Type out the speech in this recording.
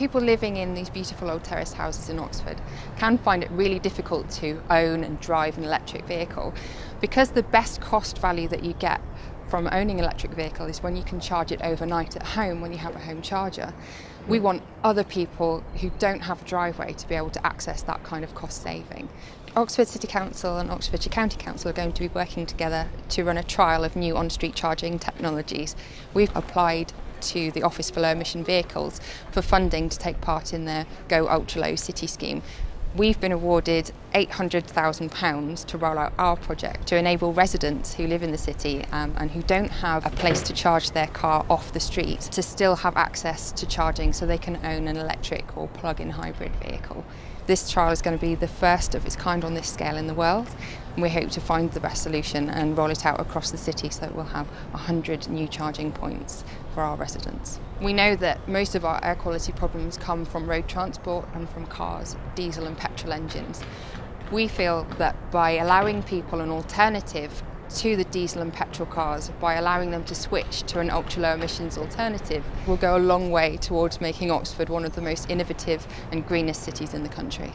People living in these beautiful old terraced houses in Oxford can find it really difficult to own and drive an electric vehicle because the best cost value that you get from owning an electric vehicle is when you can charge it overnight at home when you have a home charger. We want other people who don't have a driveway to be able to access that kind of cost saving. Oxford City Council and Oxfordshire County Council are going to be working together to run a trial of new on street charging technologies. We've applied to the Office for Low Emission Vehicles for funding to take part in their Go Ultra Low City scheme. We've been awarded £800,000 to roll out our project to enable residents who live in the city um, and who don't have a place to charge their car off the street to still have access to charging so they can own an electric or plug in hybrid vehicle. This trial is going to be the first of its kind on this scale in the world, and we hope to find the best solution and roll it out across the city so that we'll have 100 new charging points for our residents. We know that most of our air quality problems come from road transport and from cars, diesel and petrol engines. We feel that by allowing people an alternative to the diesel and petrol cars by allowing them to switch to an ultra low emissions alternative will go a long way towards making Oxford one of the most innovative and greenest cities in the country.